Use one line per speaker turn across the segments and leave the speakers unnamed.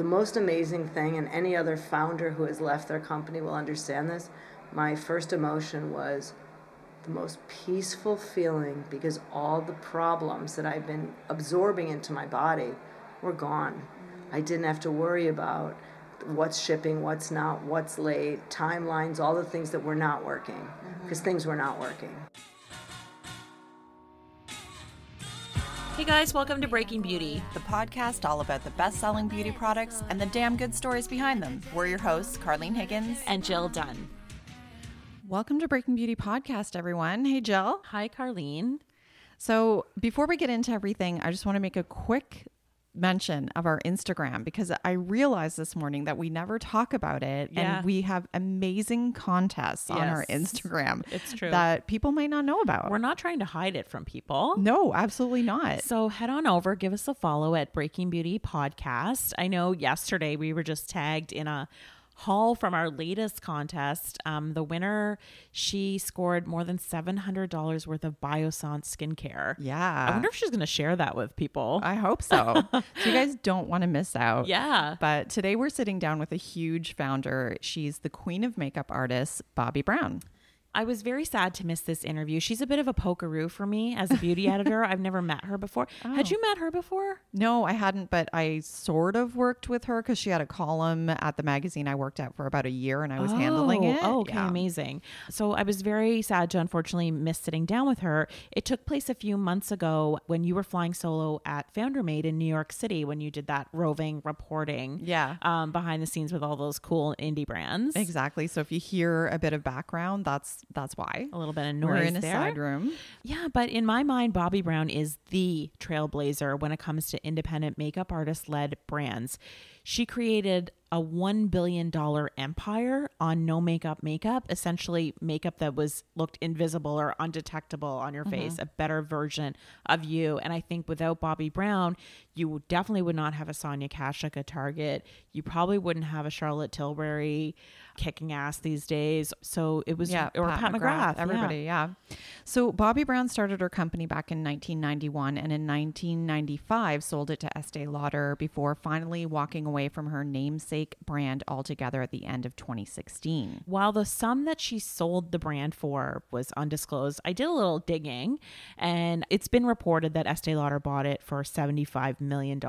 The most amazing thing, and any other founder who has left their company will understand this. My first emotion was the most peaceful feeling because all the problems that I've been absorbing into my body were gone. I didn't have to worry about what's shipping, what's not, what's late, timelines, all the things that were not working because mm-hmm. things were not working.
Hey guys, welcome to Breaking Beauty.
the podcast all about the best selling beauty products and the damn good stories behind them. We're your hosts, Carlene Higgins.
And Jill Dunn.
Welcome to Breaking Beauty Podcast, everyone. Hey, Jill.
Hi, Carlene.
So, before we get into everything, I just want to make a quick mention of our Instagram because I realized this morning that we never talk about it
Yeah.
and we have amazing contests on our Instagram
it's true.
that people might not know about.
We're not trying to hide it from people.
no, absolutely not.
So head on over, give us a follow at Breaking Beauty Podcast. I know yesterday we were just tagged in a haul from our latest contest. Um, the winner, she scored more than $700 worth of Biossance skincare.
Yeah.
I wonder if she's going to share that with people.
I hope so. so you guys don't want to miss out.
Yeah.
But today we're sitting down with a huge founder. She's the queen of makeup artists, Bobbi Brown.
I was very sad to miss this interview. She's a bit of a pokeroo for me as a beauty editor. I've never met her before. Had you met her before?
No, I hadn't, but I sort of worked with her because she had a column at the magazine I worked at for about a year and I was handling it.
Oh, okay,
Yeah.
amazing. So I was very sad to unfortunately miss sitting down with her. It took place a few months ago when you were flying solo at Founder Made in New York City when you did that roving reporting.
Yeah.
Um, behind the scenes with all those cool indie brands.
Exactly. So if you hear a bit of background, that's that's why.
A little bit of noise
We're in a
there.
side room.
Yeah, but in my mind, Bobbi Brown is the trailblazer when it comes to independent makeup artist led brands. She created a $1 billion empire on no makeup makeup, essentially makeup that was looked invisible or undetectable on your mm-hmm. face, a better version of you. And I think without Bobbi Brown, you definitely would not have a Sonia Kashuk at Target. You probably wouldn't have a Charlotte Tilbury kicking ass these days. So it was,
Yeah,
or Pat, McGrath, yeah.
everybody, yeah. So Bobbi Brown started her company back in 1991 and in 1995 sold it to Estee Lauder before finally walking away from her namesake brand altogether at the end of 2016.
While the sum that she sold the brand for was undisclosed, I did a little digging and it's been reported that Estee Lauder bought it for $75 million.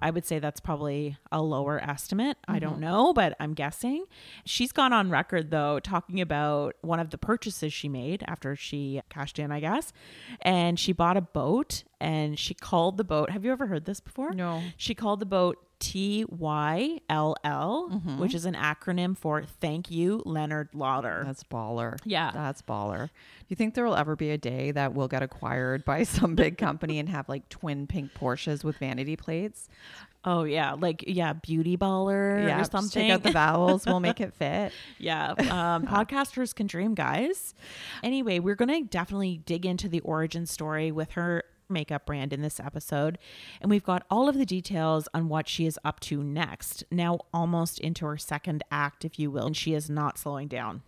I would say that's probably a lower estimate. I don't mm-hmm. know, but I'm guessing. She's gone on record though, talking about one of the purchases she made after she cashed in, I guess. And she bought a boat and she called the boat. Have you ever heard this before?
No.
She called the boat T Y L L, mm-hmm. which is an acronym for Thank You, Leonard Lauder.
That's baller.
Yeah.
That's baller. Do you think there will ever be a day that we'll get acquired by some big company and have like twin pink Porsches with vanity plates?
Oh yeah, like yeah, Beauty Baller
yeah,
or something.
Take out the vowels. We'll make it fit.
yeah, um, podcasters can dream, guys. Anyway, we're gonna definitely dig into the origin story with her makeup brand in this episode and we've got all of the details on what she is up to next now almost into her second act if you will and she is not slowing down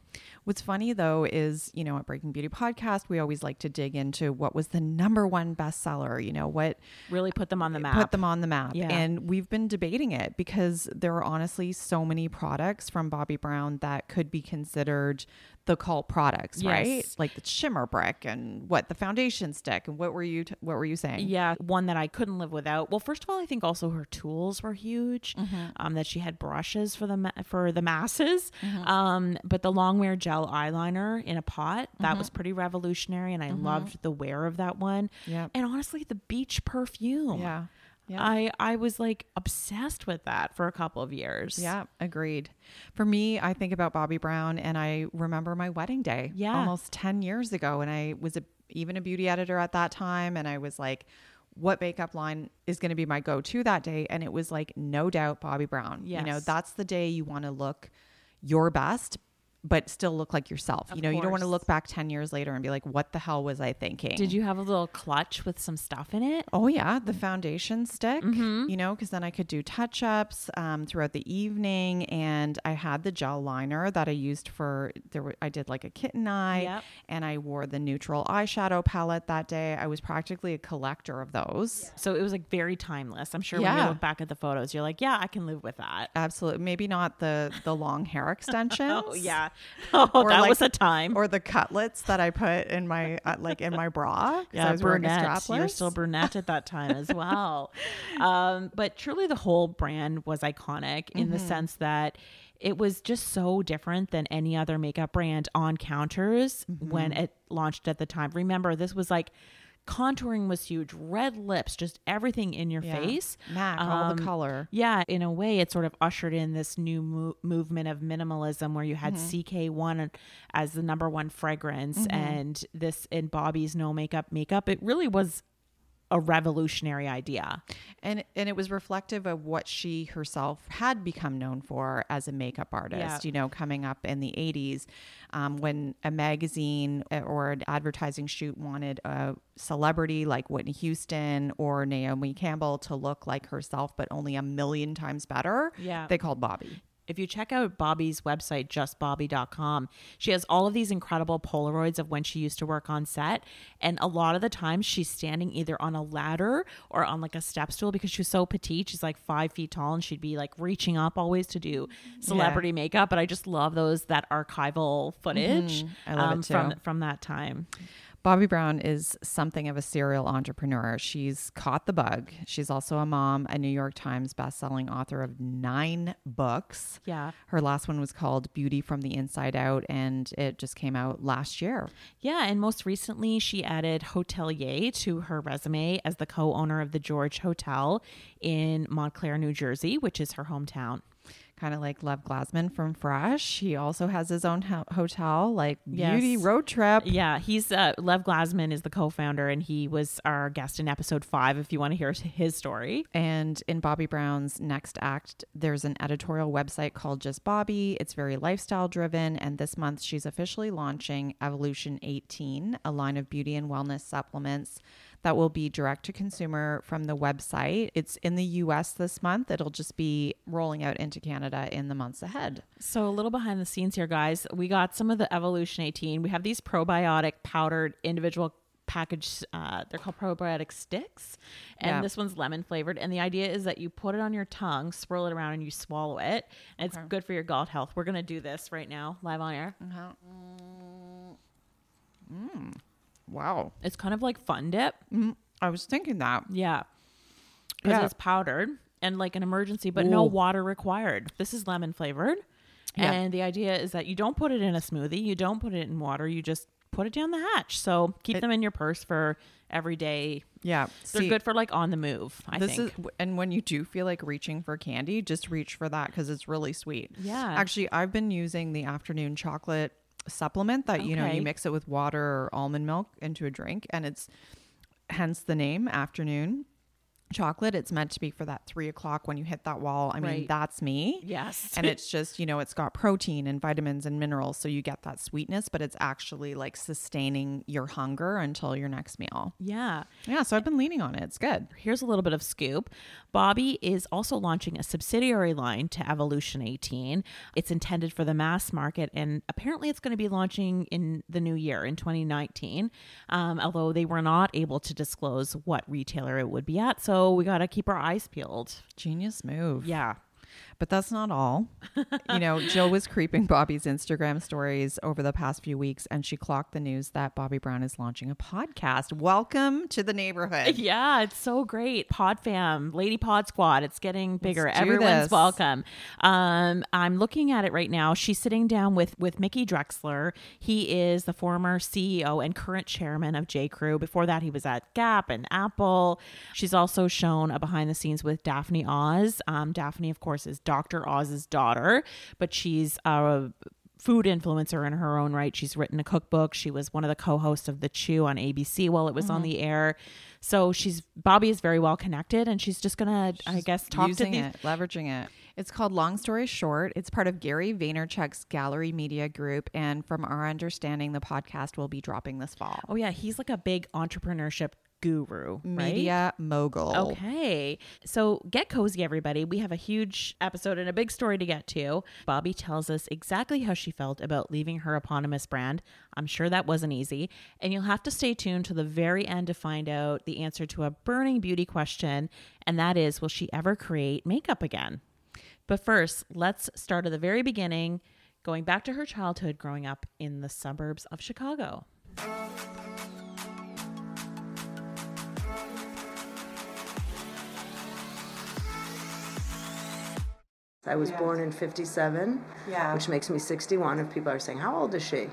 What's funny though is, you know, at Breaking Beauty podcast, we always like to dig into what was the number one bestseller, you know, what
Really put them on the map.
put them on the map.
Yeah.
And we've been debating it because there are honestly so many products from Bobbi Brown that could be considered the cult products, right? Like the shimmer brick and what the foundation stick and what were you t- what were you saying?
Yeah, one that I couldn't live without. Well, first of all, I think also her tools were huge.
Mm-hmm.
Um, that she had brushes for the ma- for the masses.
Mm-hmm.
Um, but the long wear gel eyeliner in a pot that was
Mm-hmm.
pretty revolutionary, and I loved the wear of that one.
Yep.
And honestly, the beach perfume.
Yeah. Yeah.
I I was like obsessed with that for a couple of years.
Yeah, agreed. For me, I think about Bobbi Brown and I remember my wedding day
Yeah.
almost 10 years ago. And I was a, even a beauty editor at that time. And I was like, what makeup line is going to be my go to that day? And it was like, no doubt, Bobbi Brown. You know, that's the day you want to look your best, but still look like yourself. you know, you don't want to look back 10 years later and be like, what the hell was I thinking?
Did you have a little clutch with some stuff in it?
Oh yeah, the foundation stick.
Mm-hmm.
You know, because then I could do touch ups um, throughout the evening, and I had the gel liner that I used for there. Were, I did like a kitten eye,
Yep.
and I wore the neutral eyeshadow palette that day. I was practically a collector of those.
So it was like very timeless. I'm sure when you look back at the photos, you're like, yeah, I can live with that.
Absolutely, maybe not the the long hair extensions.
Oh yeah. Oh,
Or
that
like-
was a time.
Or the cutlets that I put in my uh, like in my bra. 'cause I
yeah,
was wearing a
brunette. You're still brunette at that time as well. um, but truly, the whole brand was iconic in
Mm-hmm.
the sense that it was just so different than any other makeup brand on counters when
Mm-hmm.
it launched at the time. Remember, this was like contouring was huge, red lips, just everything in your
Yeah.
face.
MAC, all the
Um,
color.
Yeah, in a way, it sort of ushered in this new mo- movement of minimalism where you had CK1 as the number one fragrance and this in Bobbi's no makeup makeup. It really was a revolutionary idea.
and and it was reflective of what she herself had become known for as a makeup artist
Yeah.
you know coming up in the 80s um, when a magazine uh, or an advertising shoot wanted a celebrity like whitney houston or naomi campbell to look like herself but only a million times better
Yeah.
they called bobbi
If you check out Bobbi's website, justbobbi.com, she has all of these incredible Polaroids of when she used to work on set. And a lot of the times she's standing either on a ladder or on like a step stool because she's so petite. She's like five feet tall and she'd be like reaching up always to do celebrity makeup. But I just love those, that archival footage
Mm-hmm. I love it
um, from, from that time.
Bobbi Brown is something of a serial entrepreneur. She's caught the bug. She's also a mom, a New York Times bestselling author of nine books.
Yeah.
Her last one was called Beauty from the Inside Out, and it just came out last year.
Yeah, and most recently, she added hotelier to her resume as the co owner of the George Hotel in Montclair, New Jersey, which is her hometown.
Kind of like Lev Glazman from Fresh. He also has his own ho- hotel, like
Yes.
Beauty Road Trip.
Yeah, he's uh, Lev Glazman is the co-founder, and he was our guest in episode five. If you want to hear his story,
And in Bobbi Brown's next act, there's an editorial website called Just Bobbi. It's very lifestyle driven. And this month, she's officially launching Evolution 18, a line of beauty and wellness supplements that will be direct to consumer from the website. It's in the US this month. It'll just be rolling out into Canada in the months ahead.
so a little behind the scenes here, guys. We got some of the Evolution 18. We have these probiotic powdered individual package uh, they're called probiotic sticks and
Yeah.
this one's lemon flavored and the idea is that you put it on your tongue swirl it around and you swallow it and it's good for your gut health we're gonna do this right now live on air
Wow.
it's kind of like fun dip mm-hmm.
I was thinking that.
Yeah. Because
Yeah.
it's powdered and like an emergency, but no water required. This is lemon flavored.
Yeah.
And the idea is that you don't put it in a smoothie, you don't put it in water, you just put it down the hatch. So keep
It-
them in your purse for every day.
Yeah.
They're
See,
good for like on the move, I
this
think.
is and when you do feel like reaching for candy just reach for that because it's really sweet
Yeah.
actually i've been using the afternoon chocolate supplement that you know
Okay.
you mix it with water or almond milk into a drink and it's hence the name afternoon chocolate. It's meant to be for that three o'clock when you hit that wall. I mean,
Right.
that's me.
Yes.
And it's just, you know, it's got protein and vitamins and minerals. So you get that sweetness, but it's actually like sustaining your hunger until your next meal.
yeah.
Yeah. So I've been leaning on it. It's good.
Here's a little bit of scoop. Bobbi is also launching a subsidiary line to Evolution 18. It's intended for the mass market, and apparently it's going to be launching in the new year in 2019. Um, although they were not able to disclose what retailer it would be at, so we got to keep our eyes peeled.
Genius move.
Yeah.
But that's not all. you know, Jill was creeping Bobbi's Instagram stories over the past few weeks and she clocked the news that Bobbi Brown is launching a podcast. Welcome to the neighborhood.
Yeah, it's so great. Pod fam, Lady Pod Squad, it's getting bigger. Everyone's
this.
welcome. Um, I'm looking at it right now. She's sitting down with with Mickey Drexler. He is the former CEO and current chairman of J. Crew. Before that, he was at Gap and Apple. She's also shown a behind the scenes with Daphne Oz. Um, Daphne, of course, is Dr. Oz's daughter, but she's a food influencer in her own right. She's written a cookbook. She was one of the co-hosts of The Chew on ABC while it was on mm-hmm. the air. So she's Bobbi is very well connected, and she's just gonna, I guess, talk
using
to these.
it, leveraging it. It's called Long Story Short. It's part of Gary Vaynerchuk's Gallery Media Group, and from our understanding, the podcast will be dropping this fall.
Oh yeah, he's like a big entrepreneurship guru, right?
Media mogul.
Okay. So get cozy, everybody. We have a huge episode and a big story to get to. Bobbi tells us exactly how she felt about leaving her eponymous brand. I'm sure that wasn't easy. And you'll have to stay tuned to the very end to find out the answer to a burning beauty question. And that is will she ever create makeup again? But first, let's start at the very beginning, going back to her childhood growing up in the suburbs of Chicago.
I was born in 57, which makes me 61 if people are saying, How old is she?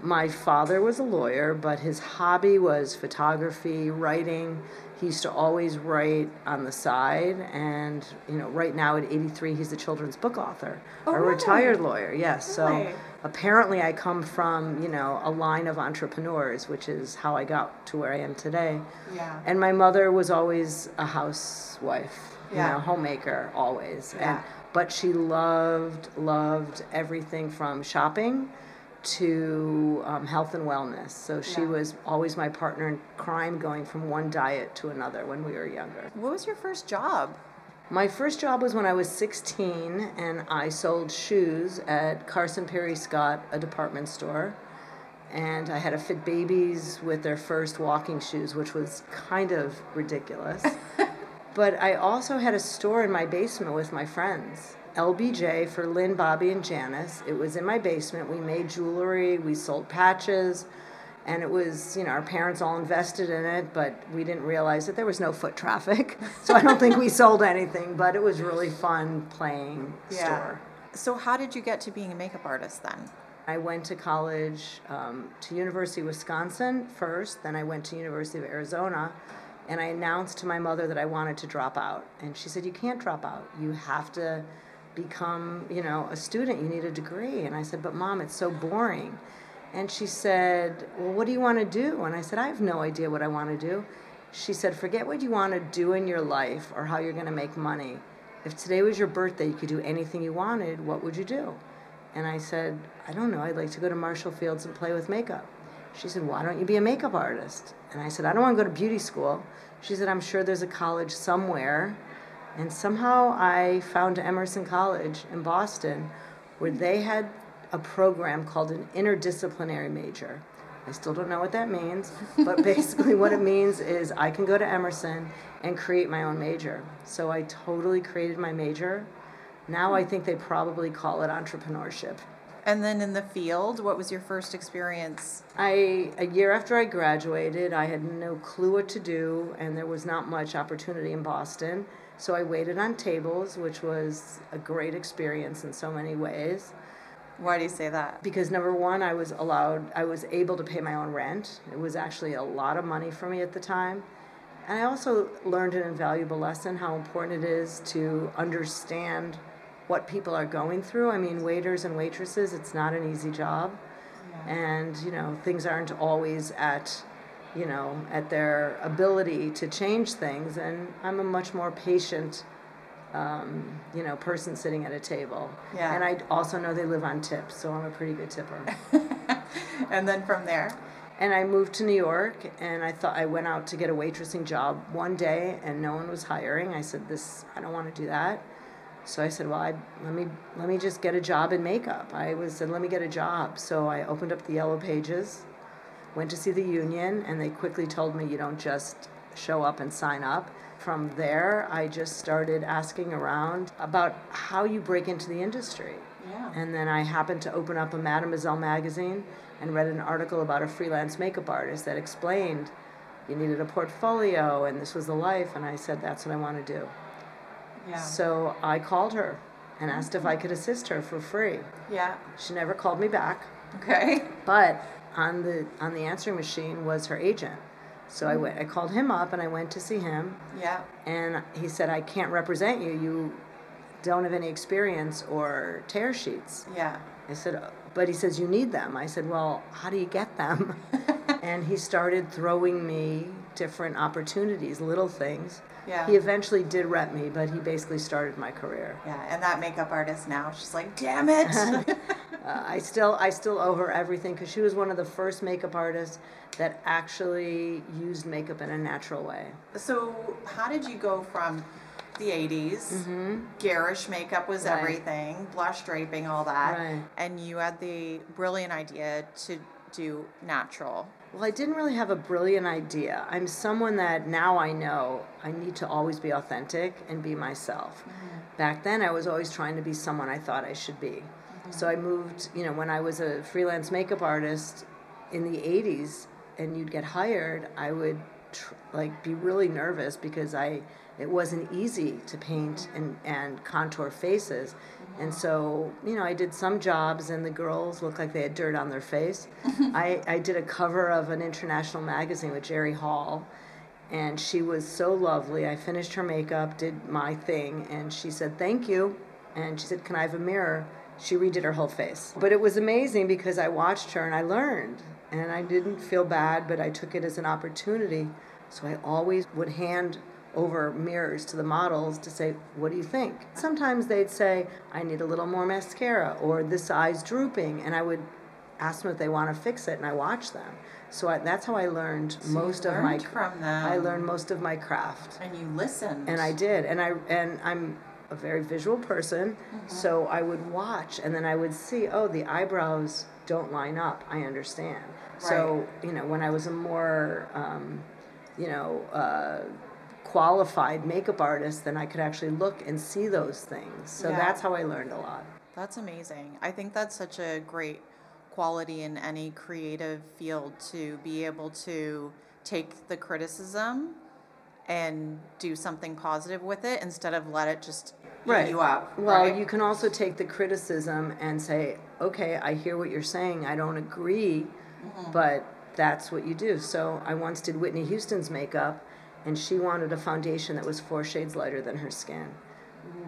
My father was a lawyer, but his hobby was photography, writing. He used to always write on the side, and you know, right now at 83, he's a children's book author, oh, a retired lawyer. Yes, so apparently I come from you know a line of entrepreneurs, which is how I got to where I am today.
Yeah.
And my mother was always a housewife, you
Yeah.
know, homemaker, always.
Yeah.
And but she loved loved everything from shopping to um, health and wellness so she
Yeah.
was always my partner in crime going from one diet to another when we were younger
What was your first job?
my first job was when i was 16 and i sold shoes at carson pirie scott a department store and i had to fit babies with their first walking shoes which was kind of ridiculous but I also had a store in my basement with my friends. LBJ for Lynn, Bobbi, and Janice. It was in my basement. We made jewelry, we sold patches, and it was, you know, our parents all invested in it, but we didn't realize that there was no foot traffic. So I don't think we sold anything, but it was really fun playing store.
So how did you get to being a makeup artist then?
I went to college um, to University of Wisconsin first, then I went to University of Arizona, and I announced to my mother that I wanted to drop out, and she said, "You can't drop out. You have to become, you know, a student. You need a degree." And I said, "But mom, it's so boring." And she said, "Well, what do you want to do?" And I said, "I have no idea what I want to do." She said, "Forget what you want to do in your life or how you're going to make money. If today was your birthday, you could do anything you wanted. What would you do?" And I said, I don't know, I'd like to go to Marshall Fields and play with makeup. She said, Why don't you be a makeup artist? And I said, I don't want to go to beauty school. She said, I'm sure there's a college somewhere. And somehow I found Emerson College in Boston where they had a program called an interdisciplinary major. I still don't know what that means, but basically what it means is I can go to Emerson and create my own major. So I totally created my major. Now I think they probably call it entrepreneurship.
And then in the field, what was your first experience?
I a year after I graduated, I had no clue what to do, and there was not much opportunity in Boston. So I waited on tables, which was a great experience in so many ways.
Why do you say that?
Because number one, I was allowed, I was able to pay my own rent. It was actually a lot of money for me at the time. And I also learned an invaluable lesson how important it is to understand what people are going through. I mean, waiters and waitresses, it's not an easy job. And, you know, things aren't always at you know, at their ability to change things. And I'm a much more patient, um, you know, person sitting at a table.
Yeah.
And I also know they live on tips, so I'm a pretty good tipper.
and then from there,
and I moved to New York, and I thought I went out to get a waitressing job one day, and no one was hiring. I said, "This, I don't want to do that." So I said, "Well, I, let me let me just get a job in makeup." I was said, "Let me get a job." So I opened up the Yellow Pages, went to see the union, and they quickly told me, "You don't just show up and sign up." From there, I just started asking around about how you break into the industry.
Yeah.
And then I happened to open up a Mademoiselle magazine and read an article about a freelance makeup artist that explained you needed a portfolio and this was the life. And I said, that's what I want to do.
Yeah.
So I called her and asked if I could assist her for free.
yeah.
She never called me back,
Okay.
but on the on the answering machine was her agent. So I mm-hmm. went I called him up and I went to see him
Yeah.
and he said I can't represent you. You don't have any experience or tear sheets.
Yeah.
I said, but he says, you need them. I said, well, how do you get them? and he started throwing me different opportunities, little things.
Yeah.
He eventually did rep me, but he basically started my career.
Yeah. And that makeup artist now, she's like, damn it.
Uh, I still, I still owe her everything because she was one of the first makeup artists that actually used makeup in a natural way.
so, how did you go from the 80s? Garish makeup was
Right.
everything, blush draping, all that.
Right.
And you had the brilliant idea to do natural.
Well, I didn't really have a brilliant idea. I'm someone that now I know I need to always be authentic and be myself. Mm-hmm. Back then, I was always trying to be someone I thought I should be. Mm-hmm. So I moved, you know, when I was a freelance makeup artist in the 80s and you'd get hired, I would tr- like be really nervous because I it wasn't easy to paint mm-hmm. and, and contour faces. And so, you know, I did some jobs and the girls looked like they had dirt on their face. I, I did a cover of an international magazine with Jerry Hall and she was so lovely. I finished her makeup, did my thing, and she said, Thank you. And she said, Can I have a mirror? She redid her whole face. But it was amazing because I watched her and I learned. And I didn't feel bad, but I took it as an opportunity. So I always would hand over mirrors to the models to say, What do you think? Sometimes they'd say, I need a little more mascara, or this eye's drooping. And I would ask them if they want to fix it, and I watch them. So I, that's how I learned
you
most of my
from them.
I learned most of my craft,
And you listened.
and I did, and I and I'm a very visual person,
Mm-hmm.
so I would watch, and then I would see, oh, the eyebrows don't line up. I understand. So you know, when I was a more, um, you know. Uh, qualified makeup artist then i could actually look and see those things so
Yeah.
that's how i learned a lot
That's amazing. I think that's such a great quality in any creative field to be able to take the criticism and do something positive with it instead of let it just eat you up.
Well,
right?
you can also take the criticism and say, okay, I hear what you're saying. I don't agree,
Mm-hmm.
but that's what you do. So I once did Whitney Houston's makeup, and she wanted a foundation that was four shades lighter than her skin.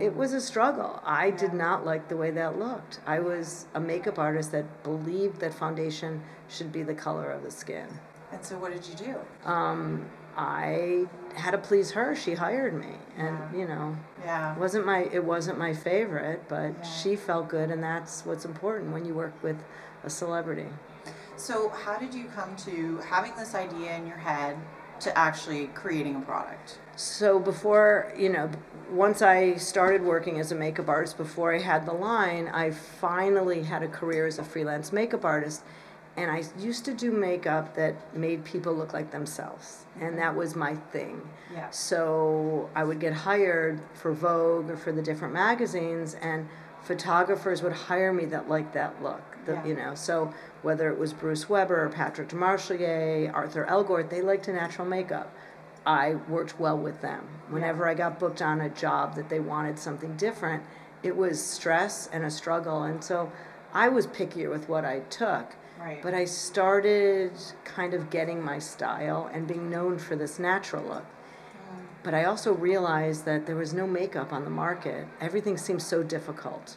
It was a struggle. I did not like the way that looked. I was a makeup artist that believed that foundation should be the color of the skin.
And so what did you do?
Um, I had to please her. She hired me, and you know,
Yeah.
wasn't my it wasn't my favorite, but she felt good, and that's what's important when you work with a celebrity.
So how did you come to having this idea in your head to actually creating a product?
So before you know, once I started working as a makeup artist, before I had the line, I finally had a career as a freelance makeup artist. And I used to do makeup that made people look like themselves, and that was my thing.
Yeah.
So I would get hired for Vogue or for the different magazines, and photographers would hire me that liked that look. The,
Yeah.
You know, so whether it was Bruce Weber, or Patrick Demarchelier, Arthur Elgort, they liked a natural makeup. I worked well with them. Whenever I got booked on a job that they wanted something different, it was stress and a struggle, and so I was pickier with what I took.
Right.
But I started kind of getting my style and being known for this natural look. Mm. But I also realized that there was no makeup on the market. Everything seemed so difficult.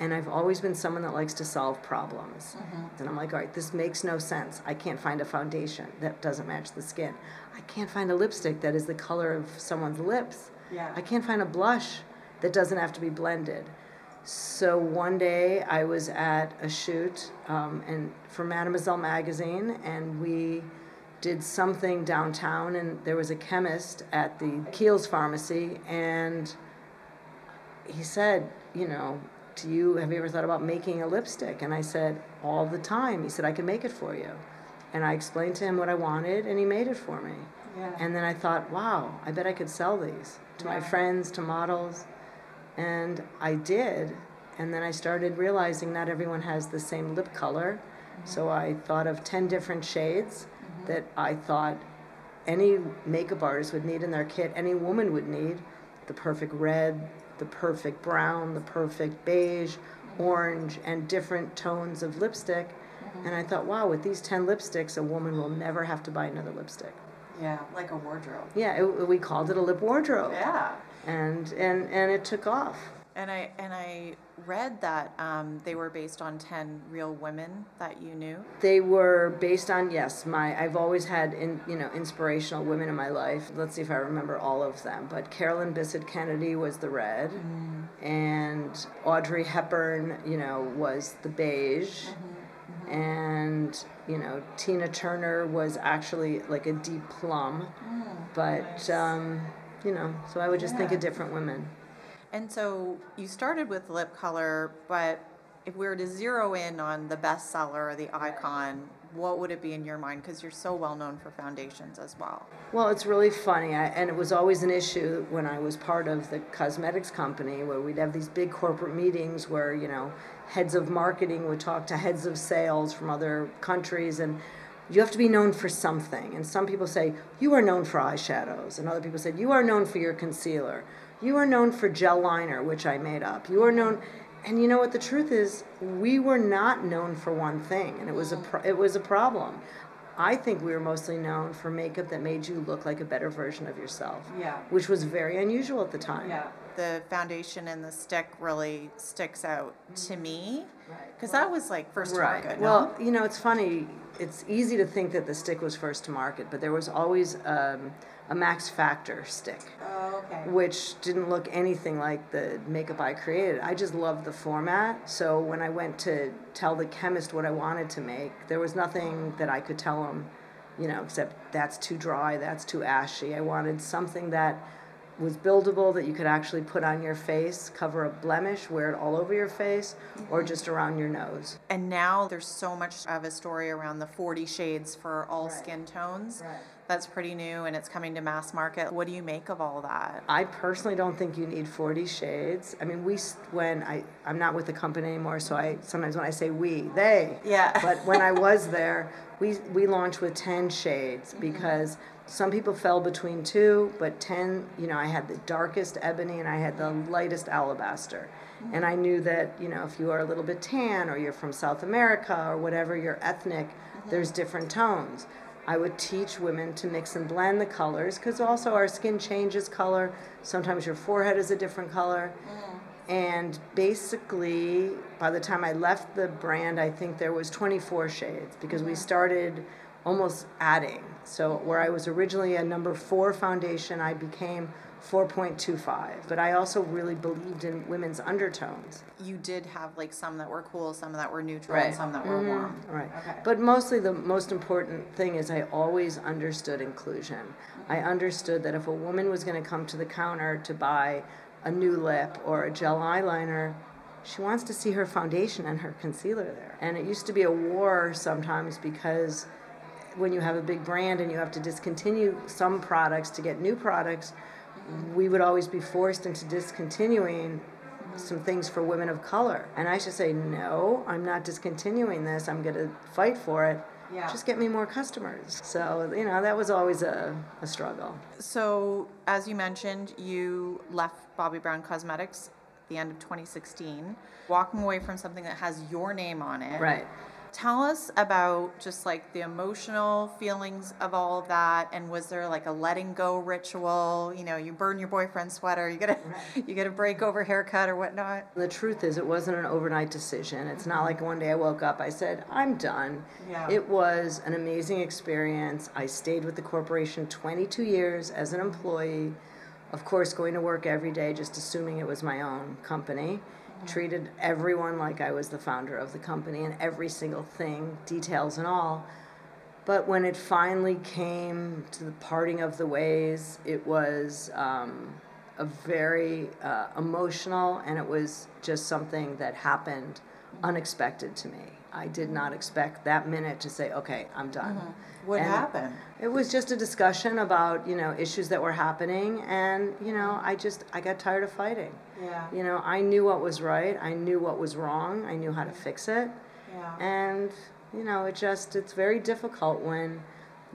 And I've always been someone that likes to solve problems. And I'm like, all right, this makes no sense. I can't find a foundation that doesn't match the skin. I can't find a lipstick that is the color of someone's lips.
Yeah.
I can't find a blush that doesn't have to be blended. So one day I was at a shoot um, and for Mademoiselle magazine, and we did something downtown, and there was a chemist at the Kiehl's Pharmacy, and he said, you know, do you have you ever thought about making a lipstick? And I said, all the time. He said, I can make it for you. And I explained to him what I wanted, and he made it for me.
Yeah.
And then I thought, wow, I bet I could sell these to my friends, to models. And I did. And then I started realizing not everyone has the same lip color. Mm-hmm. So I thought of 10 different shades mm-hmm. that I thought any makeup artist would need in their kit, any woman would need the perfect red, the perfect brown, the perfect beige, orange, and different tones of lipstick. Mm-hmm. And I thought, wow, with these 10 lipsticks, a woman will never have to buy another lipstick.
Yeah, like a wardrobe.
Yeah, it, we called it a lip wardrobe.
Yeah.
And, and, and it took off.
And I and I read that um, they were based on ten real women that you knew.
They were based on yes, my I've always had in you know inspirational women in my life. Let's see if I remember all of them. But Carolyn Bessette Kennedy was the red, and Audrey Hepburn, you know, was the beige, and you know Tina Turner was actually like a deep plum, but um, you know, so I would just think of different women.
And so you started with lip color, but if we were to zero in on the bestseller or the icon, what would it be in your mind? Because you're so well known for foundations as well.
Well, it's really funny, I, and it was always an issue when I was part of the cosmetics company, where we'd have these big corporate meetings where you know heads of marketing would talk to heads of sales from other countries, and you have to be known for something. And some people say you are known for eyeshadows, and other people said you are known for your concealer, you are known for gel liner, which I made up, you are known. And you know what the truth is, we were not known for one thing, and it was a pro- it was a problem. I think we were mostly known for makeup that made you look like a better version of yourself.
Yeah.
Which was very unusual at the time.
The foundation and the stick really sticks out to me. Because that was like first to
Right.
market.
Well, you know, it's funny. It's easy to think that the stick was first to market, but there was always um, a Max Factor stick.
Oh, okay.
which didn't look anything like the makeup I created. I just loved the format. So when I went to tell the chemist what I wanted to make, there was nothing that I could tell him, you know, except that's too dry, that's too ashy. I wanted something that was buildable that you could actually put on your face, cover a blemish, wear it all over your face, or mm-hmm. just around your nose.
And now there's so much of a story around the 40 shades for all skin tones.
Right.
That's pretty new and it's coming to mass market. What do you make of all that?
I personally don't think you need 40 shades. I mean, we, when I, I'm not with the company anymore, so I, sometimes when I say we, they.
Yeah.
But when I was there, we, we launched with 10 shades
Mm-hmm.
because some people fell between two, but 10, you know, I had the darkest ebony and I had the lightest alabaster.
Mm-hmm.
And I knew that, you know, if you are a little bit tan or you're from South America or whatever your ethnic,
Mm-hmm.
there's different tones. I would teach women to mix and blend the colors because also our skin changes color. Sometimes your forehead is a different color. Mm. And basically, by the time I left the brand, I think there was 24 shades because we mm. started almost adding. So where I was originally a number four foundation, I became 4.25. But I also really believed in women's undertones.
You did have like some that were cool, some that were neutral,
Right.
and some that were mm-hmm. warm.
Right.
Okay.
But mostly the most important thing is I always understood inclusion. I understood that if a woman was going to come to the counter to buy a new lip or a gel eyeliner, she wants to see her foundation and her concealer there. And it used to be a war sometimes because when you have a big brand and you have to discontinue some products to get new products, we would always be forced into discontinuing some things for women of color. And I should say, no, I'm not discontinuing this. I'm going to fight for it.
Yeah.
Just get me more customers. So, you know, that was always a, a struggle.
So, as you mentioned, you left Bobbi Brown Cosmetics at the end of 2016, walking away from something that has your name on it.
Right.
Tell us about just like the emotional feelings of all of that, and was there like a letting go ritual? You know, you burn your boyfriend's sweater, you get a you get a break over haircut or whatnot.
The truth is, it wasn't an overnight decision. It's not like one day I woke up, I said, I'm done.
Yeah.
It was an amazing experience. I stayed with the corporation 22 years as an employee. Of course, going to work every day, just assuming it was my own company. Treated everyone like I was the founder of the company and every single thing, details and all. But when it finally came to the parting of the ways, it was um, a very uh, emotional and it was just something that happened unexpected to me. I did not expect that minute to say, okay, I'm done. Mm-hmm.
What
And
happened?
It was just a discussion about, you know, issues that were happening and, you know, I just I got tired of fighting.
Yeah.
You know, I knew what was right, I knew what was wrong, I knew how to fix it.
Yeah.
And, you know, it just it's very difficult when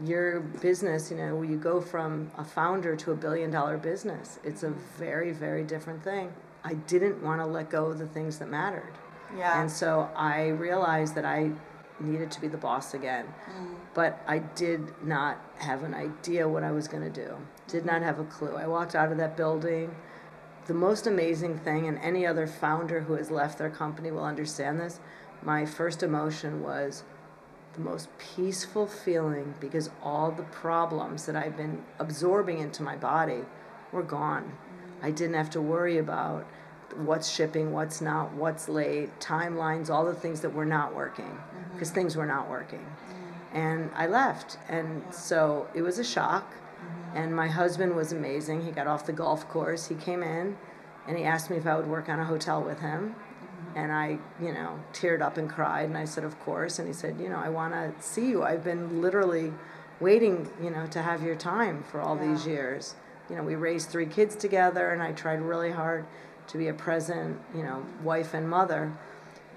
your business, you know, you go from a founder to a billion dollar business. It's a mm-hmm. very, very different thing. I didn't want to let go of the things that mattered.
Yeah.
And so I realized that I needed to be the boss again. Mm. But I did not have an idea what I was going to do. Did not have a clue. I walked out of that building. The most amazing thing, and any other founder who has left their company will understand this, my first emotion was the most peaceful feeling because all the problems that I've been absorbing into my body were gone. Mm. I didn't have to worry about what's shipping, what's not, what's late, timelines, all the things that were not working because mm-hmm. things were not working. Mm-hmm. And I left. And so it was a shock. Mm-hmm. And my husband was amazing. He got off the golf course. He came in and he asked me if I would work on a hotel with him. And I, you know, teared up and cried. And I said, Of course. And he said, You know, I want to see you. I've been literally waiting, you know, to have your time for all these years. You know, we raised three kids together, and I tried really hard to be a present, you know, wife and mother.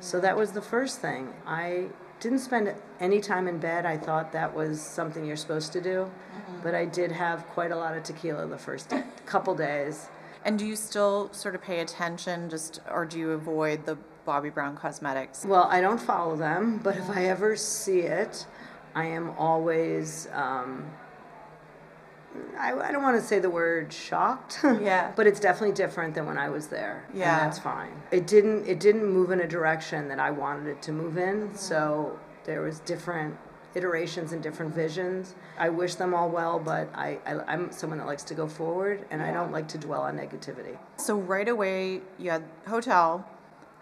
So that was the first thing. I didn't spend any time in bed. I thought that was something you're supposed to do. But I did have quite a lot of tequila the first day, couple days.
And do you still sort of pay attention, just or do you avoid the Bobbi Brown cosmetics?
Well, I don't follow them, but if I ever see it, I am always. Um, I, I don't want to say the word shocked.
Yeah.
but it's definitely different than when I was there.
Yeah.
And that's fine. It didn't. It didn't move in a direction that I wanted it to move in. So there was different iterations and different visions. I wish them all well, but I, I I'm someone that likes to go forward, and I don't like to dwell on negativity.
So right away, you had hotel,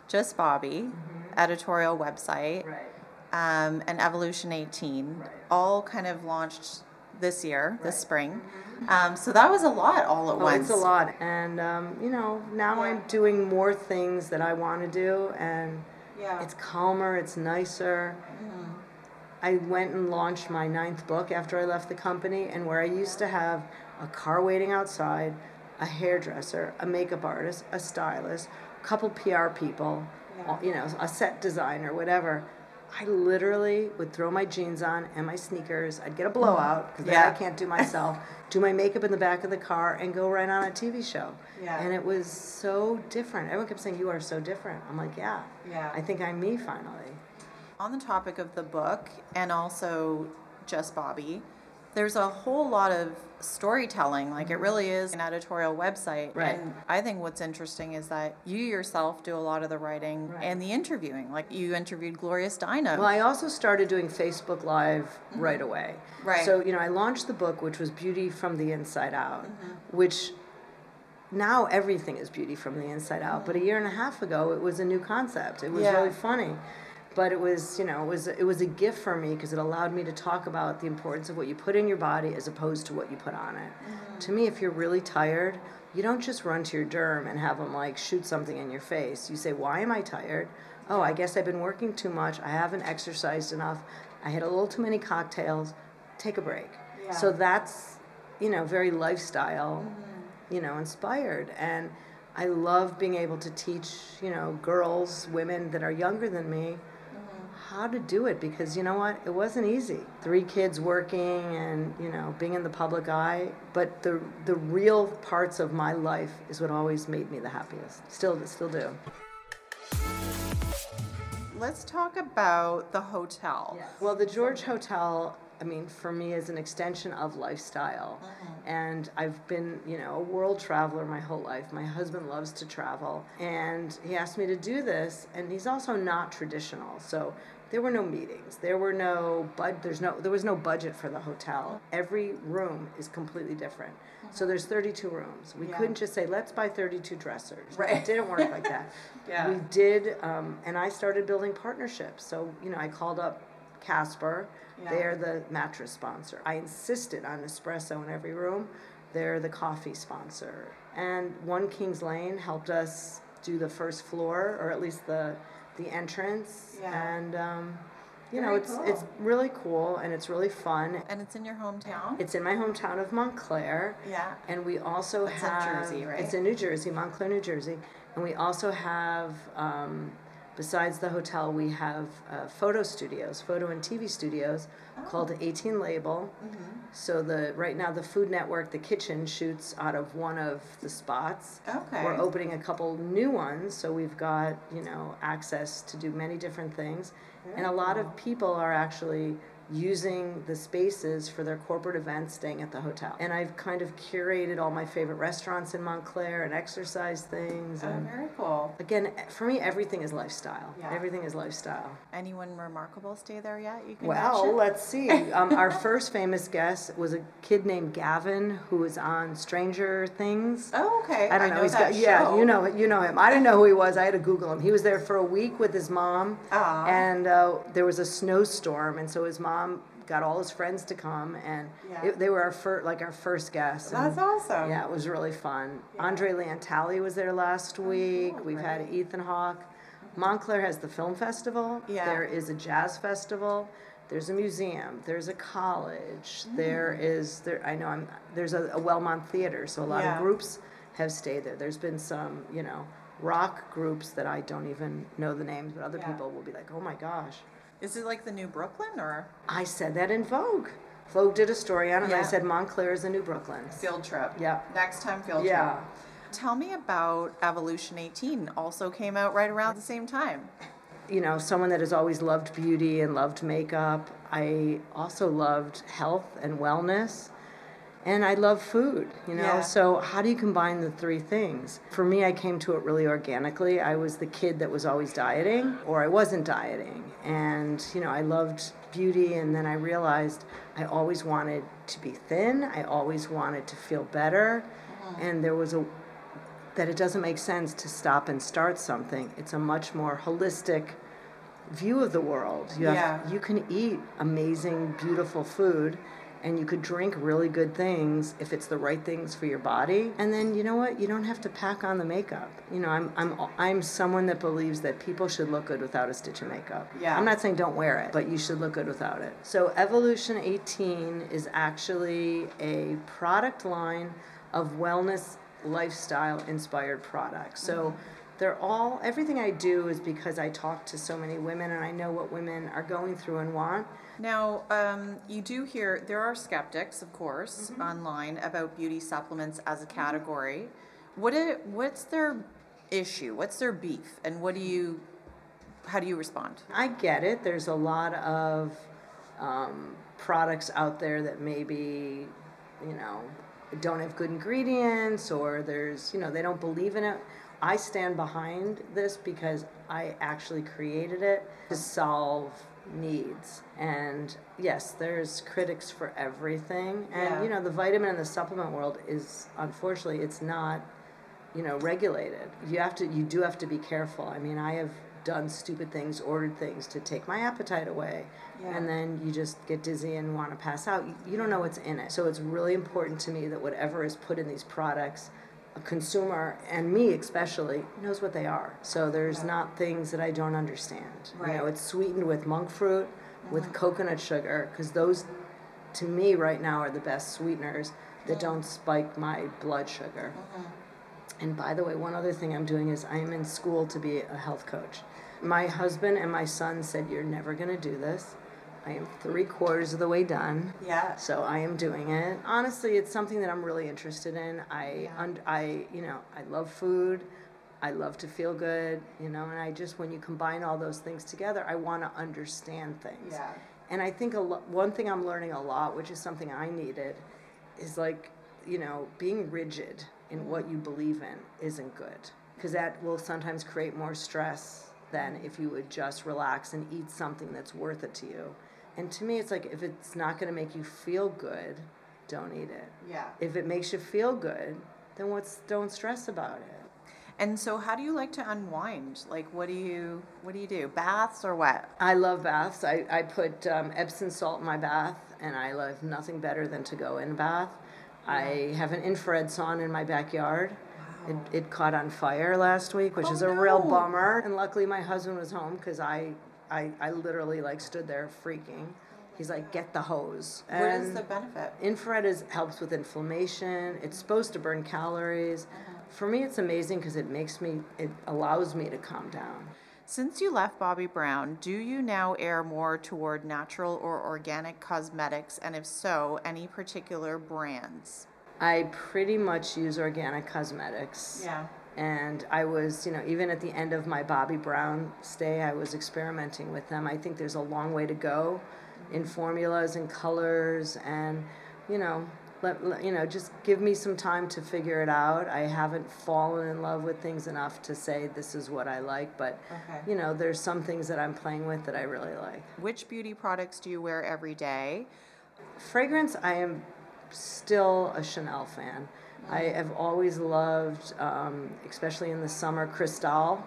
just Bobbi, editorial website,
Right.
um, and Evolution 18, all kind of launched this year, this spring. Um, so that was a lot all at
Oh,
once.
it's a lot, and um, you know now I'm doing more things that I want to do, and
Yeah.
it's calmer, it's nicer. I went and launched my ninth book after I left the company, and where I used to have a car waiting outside, a hairdresser, a makeup artist, a stylist, a couple PR people, all- you know, a set designer, whatever. I literally would throw my jeans on and my sneakers. I'd get a blowout because
Yeah.
I can't do myself. do my makeup in the back of the car and go right on a TV show.
Yeah.
And it was so different. Everyone kept saying, "You are so different." I'm like, "Yeah."
Yeah.
I think I'm me finally.
On the topic of the book and also just Bobbi, there's a whole lot of storytelling. Like it really is an editorial website.
Mm-hmm. Right.
And I think what's interesting is that you yourself do a lot of the writing
Right.
and the interviewing. Like you interviewed Gloria Steinem.
Well, I also started doing Facebook Live right away.
Mm-hmm. Right.
So, you know, I launched the book, which was Beauty from the Inside Out,
Mm-hmm.
which now everything is beauty from the inside out. But a year and a half ago, it was a new concept. It was
Yeah.
really funny. But it was, you know, it was it was a gift for me because it allowed me to talk about the importance of what you put in your body as opposed to what you put on it. Mm-hmm. To me, if you're really tired, you don't just run to your derm and have them like shoot something in your face. You say, "Why am I tired?" Oh, I guess I've been working too much. I haven't exercised enough. I had a little too many cocktails. Take a break. So that's, you know, very lifestyle, mm-hmm. you know, inspired. And I love being able to teach, you know, girls, women that are younger than me how to do it because you know what? It wasn't easy. Three kids working and, you know, being in the public eye, but the the real parts of my life is what always made me the happiest. Still still do.
let's talk about the hotel.
Well, the George Hotel, I mean, for me is an extension of lifestyle. Mm-hmm. And I've been, you know, a world traveler my whole life. My husband loves to travel. And he asked me to do this. And he's also not traditional. So there were no meetings. There were no bud there's no there was no budget for the hotel. Every room is completely different. So there's 32 rooms. We
Yeah.
couldn't just say let's buy 32 dressers.
Right.
It didn't work like that.
Yeah.
We did, um, and I started building partnerships. So you know, I called up Casper.
Yeah.
They're the mattress sponsor. I insisted on espresso in every room. They're the coffee sponsor. And One Kings Lane helped us do the first floor, or at least the the entrance.
Yeah.
And um, you know, it's
cool.
it's really cool and it's really fun.
And it's in your hometown?
It's in my hometown of Montclair.
Yeah.
And we also
That's in
have.
Jersey, right?
It's in New Jersey, Montclair, New Jersey. And we also have, um, besides the hotel, we have uh, photo studios, photo and TV studios
Oh.
called 18 Label.
Mm-hmm.
So the right now the Food Network, the kitchen shoots out of one of the spots.
Okay.
We're opening a couple new ones, so we've got you know access to do many different things, and a lot of people are actually using the spaces for their corporate events staying at the hotel. And I've kind of curated all my favorite restaurants in Montclair and exercise things.
Oh,
And
very cool.
again, for me, everything is lifestyle.
Yeah.
Everything is lifestyle.
Anyone remarkable stay there yet? You can
Well,
mention?
let's see. Um, our first famous guest was a kid named Gavin who was on Stranger Things.
Oh, okay.
I don't know.
know
He's
that
got yeah. You know you know him. I didn't know who he was. I had to Google him. He was there for a week with his mom,
Aw.
and uh, there was a snowstorm, and so his mom got all his friends to come, and
Yeah.
it, they were our first like our first guests.
That's awesome.
Yeah, it was really fun. Andre Leon Talley was there last week. We've had. Ethan Hawke. Montclair has the film festival.
Yeah.
There is a jazz festival. There's a museum. There's a college.
Mm.
There is there. I know I'm. There's a, a Wellmont theater, so a lot
Yeah.
of groups have stayed there. There's been some, you know, rock groups that I don't even know the names, but other
Yeah.
people will be like, "Oh my gosh."
Is it like the new Brooklyn or
I said that in Vogue. Vogue did a story on it, and I said Montclair is the new Brooklyn.
field trip?
Yeah.
Next time field
Yeah.
trip. Yeah. Tell me about Evolution 18. Also came out right around the same time.
you know, someone that has always loved beauty and loved makeup. I also loved health and wellness. And I love food, you know.
Yeah.
So how do you combine the three things? For me, I came to it really organically. I was the kid that was always dieting or I wasn't dieting. And, you know, I loved beauty and then I realized I always wanted to be thin. I always wanted to feel better. Uh-huh. And there was a that it doesn't make sense to stop and start something. It's a much more holistic view of the world. You have,
Yeah.
you can eat amazing, beautiful food and you could drink really good things if it's the right things for your body. And then you know what? You don't have to pack on the makeup. You know, I'm I'm I'm someone that believes that people should look good without a stitch of makeup.
Yeah.
I'm not saying don't wear it, but you should look good without it. So Evolution 18 is actually a product line of wellness lifestyle inspired products. So mm-hmm. they're all everything I do is because I talk to so many women and I know what women are going through and want.
Now, um, you do hear there are skeptics, of course, online about beauty supplements as a category. What it, what's their issue? What's their beef? And what do you, how do you respond?
I get it. There's a lot of um, products out there that maybe, you know, don't have good ingredients or there's, you know, they don't believe in it. I stand behind this because I actually created it to solve needs. And yes, there's critics for everything. And,
Yeah.
you know, the vitamin and the supplement world is, unfortunately, it's not you know regulated you have to you do have to be careful i mean i have done stupid things ordered things to take my appetite away
Yeah.
and then you just get dizzy and want to pass out you, you don't know what's in it so it's really important to me that whatever is put in these products a consumer and me especially knows what they are. So there's not things that i don't understand. You know it's sweetened with monk fruit with uh-huh. coconut sugar because those to me right now are the best sweeteners that don't spike my blood sugar. Uh-huh. And by the way, one other thing I'm doing is I am in school to be a health coach. My husband and my son said, You're never going to do this. I am three quarters of the way done.
Yeah.
So I am doing it. Honestly, it's something that I'm really interested in. I, und- I, you know, I love food. I love to feel good, you know, and I just, when you combine all those things together, I want to understand things.
Yeah.
And I think a lo- one thing I'm learning a lot, which is something I needed, is like, you know, being rigid in mm-hmm. what you believe in isn't good. Because that will sometimes create more stress than if you would just relax and eat something that's worth it to you. And to me, it's like if it's not going to make you feel good, don't eat it.
Yeah.
If it makes you feel good, then what's don't stress about it.
And so how do you like to unwind? Like what do you what do you do? Baths or what?
I love baths. I, I put um, Epsom salt in my bath, and I love nothing better than to go in a bath. I have an infrared sauna in my backyard. It, it caught on fire last week, which
Oh,
is a real
no.
bummer. And luckily, my husband was home because I, I, I literally like stood there freaking. He's like, "Get the hose."
What is
And
the benefit?
Infrared is helps with inflammation. It's supposed to burn calories. Uh-huh. For me, it's amazing because it makes me, it allows me to calm down.
Since you left Bobbi Brown, do you now err more toward natural or organic cosmetics? And if so, any particular brands?
I pretty much use organic cosmetics.
Yeah.
And I was, you know, even at the end of my Bobbi Brown stay, I was experimenting with them. I think there's a long way to go in formulas and colors and, you know, let, let- you know, just give me some time to figure it out. I haven't fallen in love with things enough to say this is what I like, but
Okay.
you know, there's some things that I'm playing with that I really like.
Which beauty products do you wear every day?
fragrance i am still a chanel fan i have always loved um, especially in the summer Cristalle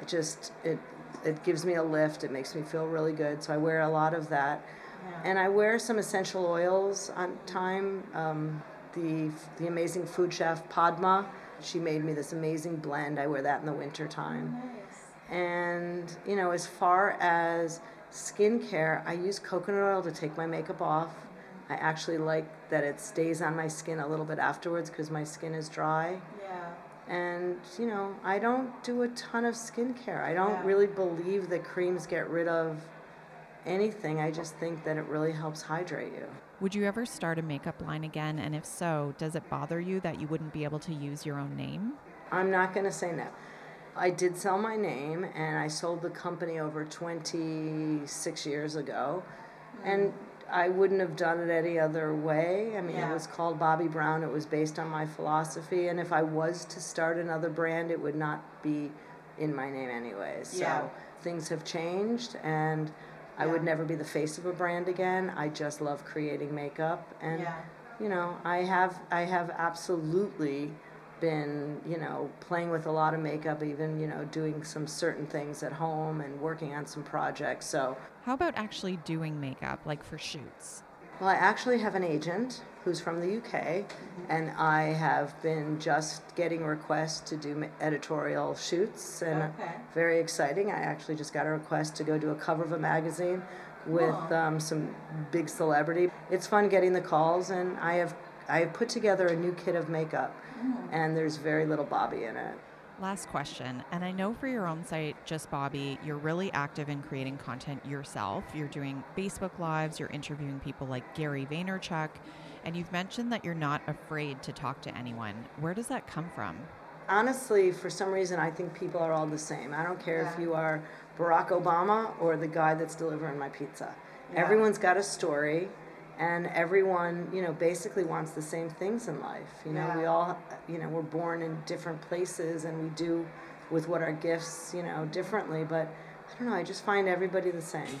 it just it it gives me a lift. It makes me feel really good. So i wear a lot of that. And i wear some essential oils on time. Um, the the amazing food chef padma she made me this amazing blend. I wear that in the winter time. And, you know, as far as skincare, I use coconut oil to take my makeup off. I actually like that it stays on my skin a little bit afterwards because my skin is dry.
Yeah.
And, you know, I don't do a ton of skincare. I don't really believe that creams get rid of anything. I just think that it really helps hydrate you.
Would you ever start a makeup line again? And if so, does it bother you that you wouldn't be able to use your own name?
I'm not going to say no. I did sell my name and I sold the company over 26 years ago. And mm. I wouldn't have done it any other way. I mean,
Yeah.
it was called Bobbi Brown. It was based on my philosophy. And if I was to start another brand, it would not be in my name anyways. So
Yeah.
things have changed and I would never be the face of a brand again. I just love creating makeup and
Yeah.
you know, I have I have absolutely been, you know, playing with a lot of makeup, even, you know, doing some certain things at home and working on some projects. So,
How about actually doing makeup, like for shoots?
well, I actually have an agent who's from the UK, and I have been just getting requests to do editorial shoots, and
Okay.
very exciting. I actually just got a request to go do a cover of a magazine with um, some big celebrity. It's fun getting the calls, and I have I have put together a new kit of makeup, Mm. and there's very little Bobbi in it.
Last question. And I know for your own site, Just Bobbi, you're really active in creating content yourself. You're doing Facebook Lives, you're interviewing people like Gary Vaynerchuk, and you've mentioned that you're not afraid to talk to anyone. Where does that come from?
honestly, for some reason, I think people are all the same. I don't care if you are Barack Obama or the guy that's delivering my pizza. Everyone's got a story, and everyone, you know, basically wants the same things in life. You know, we all, you know, we're born in different places, and we do with what our gifts, you know, differently. But I don't know. I just find everybody the same.